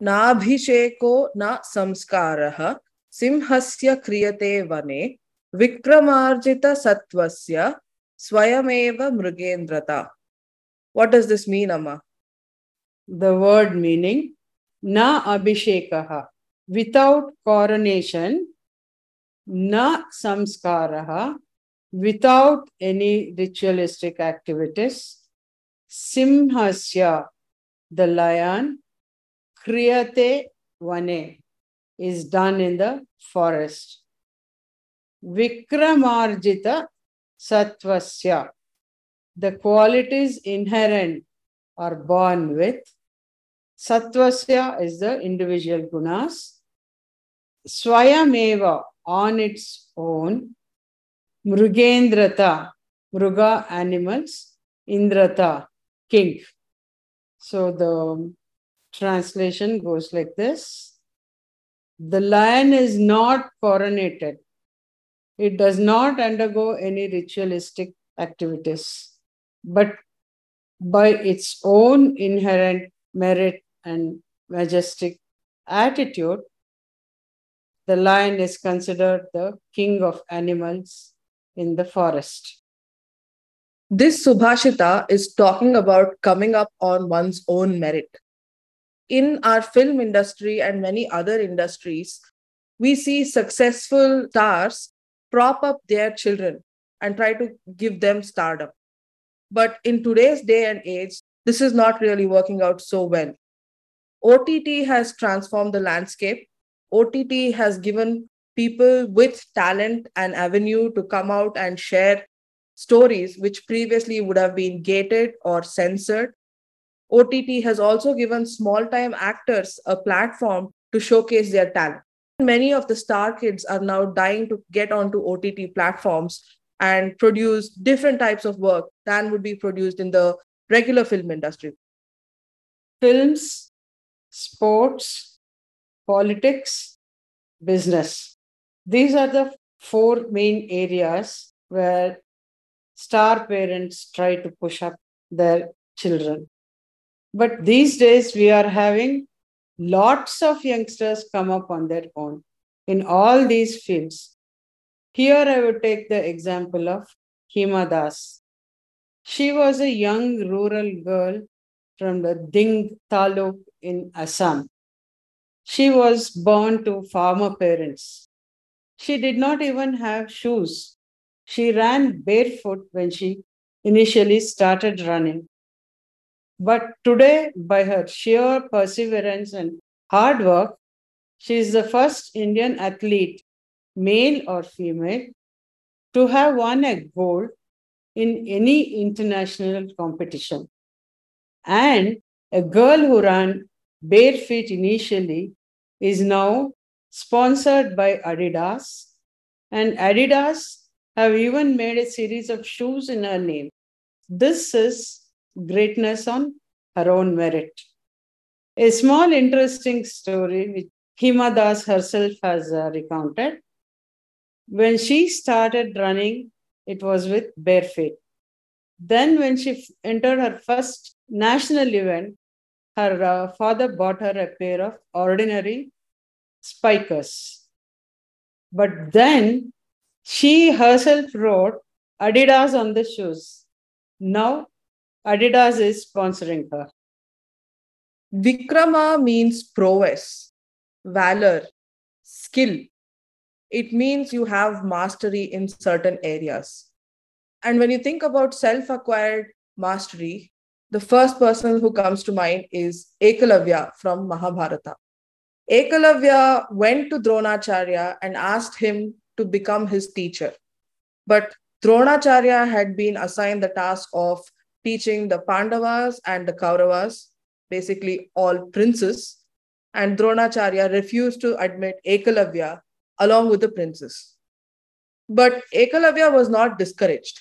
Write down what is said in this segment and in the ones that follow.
नाभिषेको न संस्कार सिंह से क्रियते वने, विक्रमार्जित सत्व स्वयम मृगेन्द्रता। वॉट इज़ दिस मीन अमा द वर्ड मीनिंग न अभिषेक विदाउट कॉरनेशन न sanskar without any ritualistic activities Singh से the lion kriyate vane, is done in the forest. Vikramarjita sattvasya, the qualities inherent are born with. Sattvasya is the individual gunas. Swayameva on its own. Mrugendrata, Mruga animals. Indrata, king. So the translation goes like this The lion is not coronated, it does not undergo any ritualistic activities, but by its own inherent merit and majestic attitude, the lion is considered the king of animals in the forest. This Subhashita is talking about coming up on one's own merit. In our film industry and many other industries, we see successful stars prop up their children and try to give them stardom. But in today's day and age, this is not really working out so well. OTT has transformed the landscape. OTT has given people with talent an avenue to come out and share stories which previously would have been gated or censored. OTT has also given small time actors a platform to showcase their talent. Many of the star kids are now dying to get onto OTT platforms and produce different types of work than would be produced in the regular film industry. Films, sports, politics, business. These are the four main areas where star parents try to push up their children. But these days, we are having lots of youngsters come up on their own in all these fields. Here I would take the example of Hima Das. She was a young rural girl from the Dhing Taluk in Assam. She was born to farmer parents. She did not even have shoes. She ran barefoot when she initially started running. But today, by her sheer perseverance and hard work, she is the first Indian athlete male or female, to have won a gold in any international competition. And a girl who ran bare feet initially is now sponsored by Adidas. And Adidas have even made a series of shoes in her name. This is greatness on her own merit. A small interesting story which Hima Das herself has uh, recounted when she started running, it was with bare feet. Then, when she entered her first national event, her uh, father bought her a pair of ordinary spikers. But then she herself wrote Adidas on the shoes. Now, Adidas is sponsoring her. Vikrama means prowess, valor, skill it means you have mastery in certain areas. And when you think about self acquired mastery, the first person who comes to mind is Ekalavya from Mahabharata. Ekalavya went to Dronacharya and asked him to become his teacher. But Dronacharya had been assigned the task of teaching the Pandavas and the Kauravas, basically all princes. And Dronacharya refused to admit Ekalavya along with the princes. But Ekalavya was not discouraged.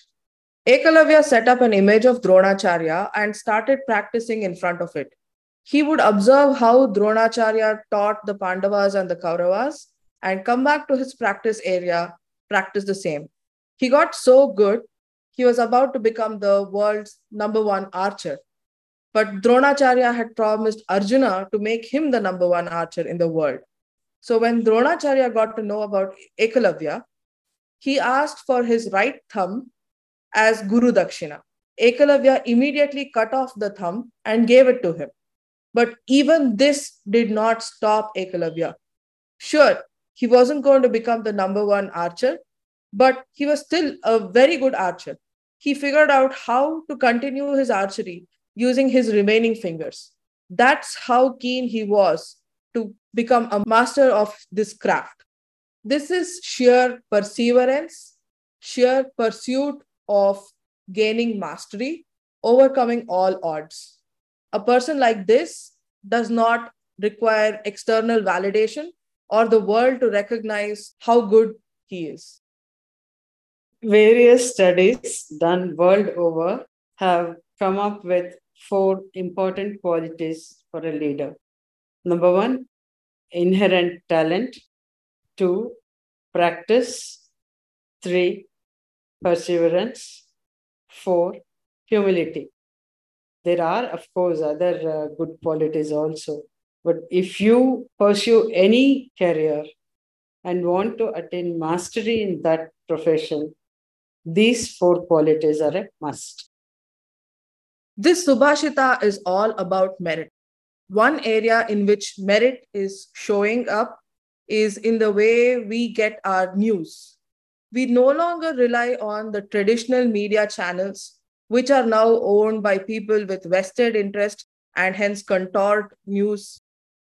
Ekalavya set up an image of Dronacharya and started practicing in front of it. He would observe how Dronacharya taught the Pandavas and the Kauravas and come back to his practice area, practice the same. He got so good, he was about to become the world's number one archer. But Dronacharya had promised Arjuna to make him the number one archer in the world. So when Dronacharya got to know about Ekalavya, he asked for his right thumb as Guru Dakshina. Ekalavya immediately cut off the thumb and gave it to him. But even this did not stop Ekalavya. Sure, he wasn't going to become the number one archer, but he was still a very good archer. He figured out how to continue his archery using his remaining fingers. That's how keen he was to become a master of this craft. This is sheer perseverance, sheer pursuit of gaining mastery, overcoming all odds. A person like this does not require external validation or the world to recognize how good he is. Various studies done world over have come up with four important qualities for a leader. Number one, inherent talent. Two, practice. Three, perseverance. Four, humility. There are, of course, other uh, good qualities also. But if you pursue any career and want to attain mastery in that profession, these four qualities are a must. This Subhashita is all about merit. One area in which merit is showing up is in the way we get our news. We no longer rely on the traditional media channels, which are now owned by people with vested interest and hence contort news.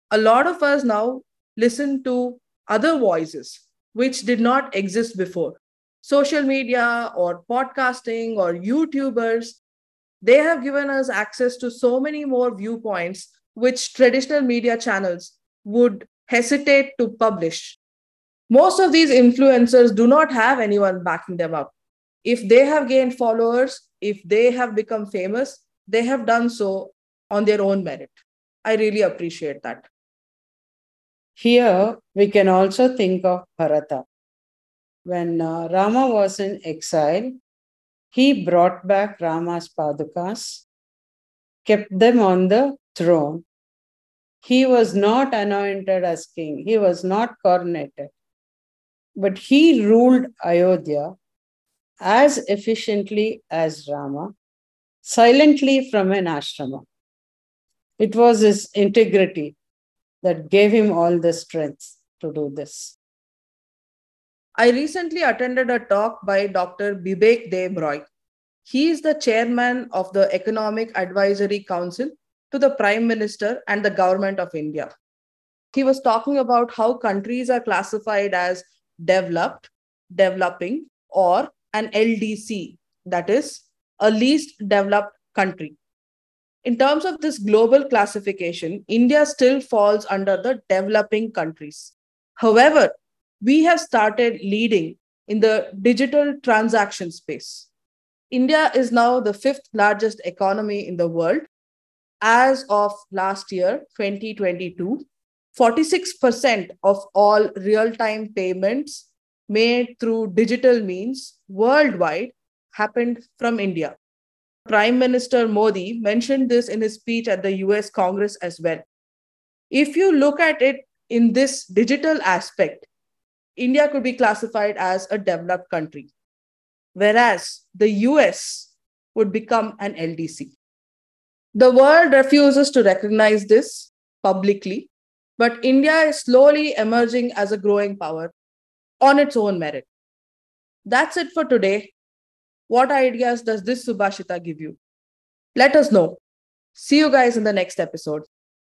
A lot of us now listen to other voices, which did not exist before. Social media or podcasting or YouTubers, they have given us access to so many more viewpoints which traditional media channels would hesitate to publish. Most of these influencers do not have anyone backing them up. If they have gained followers, if they have become famous, they have done so on their own merit. I really appreciate that. Here, we can also think of Bharata. When uh, Rama was in exile, he brought back Rama's Padukas, kept them on the throne. He was not anointed as king, he was not coronated, but he ruled Ayodhya as efficiently as Rama, silently from an ashrama. It was his integrity that gave him all the strength to do this. I recently attended a talk by Dr. Bibek Debroy. He is the chairman of the Economic Advisory Council to the Prime Minister and the Government of India. He was talking about how countries are classified as developed, developing, or an LDC, that is, a least developed country. In terms of this global classification, India still falls under the developing countries. However, we have started leading in the digital transaction space. India is now the fifth largest economy in the world. As of last year, 2022, 46% of all real time payments made through digital means worldwide happened from India. Prime Minister Modi mentioned this in his speech at the US Congress as well. If you look at it in this digital aspect, India could be classified as a developed country, whereas the US would become an LDC. The world refuses to recognize this publicly, but India is slowly emerging as a growing power on its own merit. That's it for today. What ideas does this Subhashita give you? Let us know. See you guys in the next episode.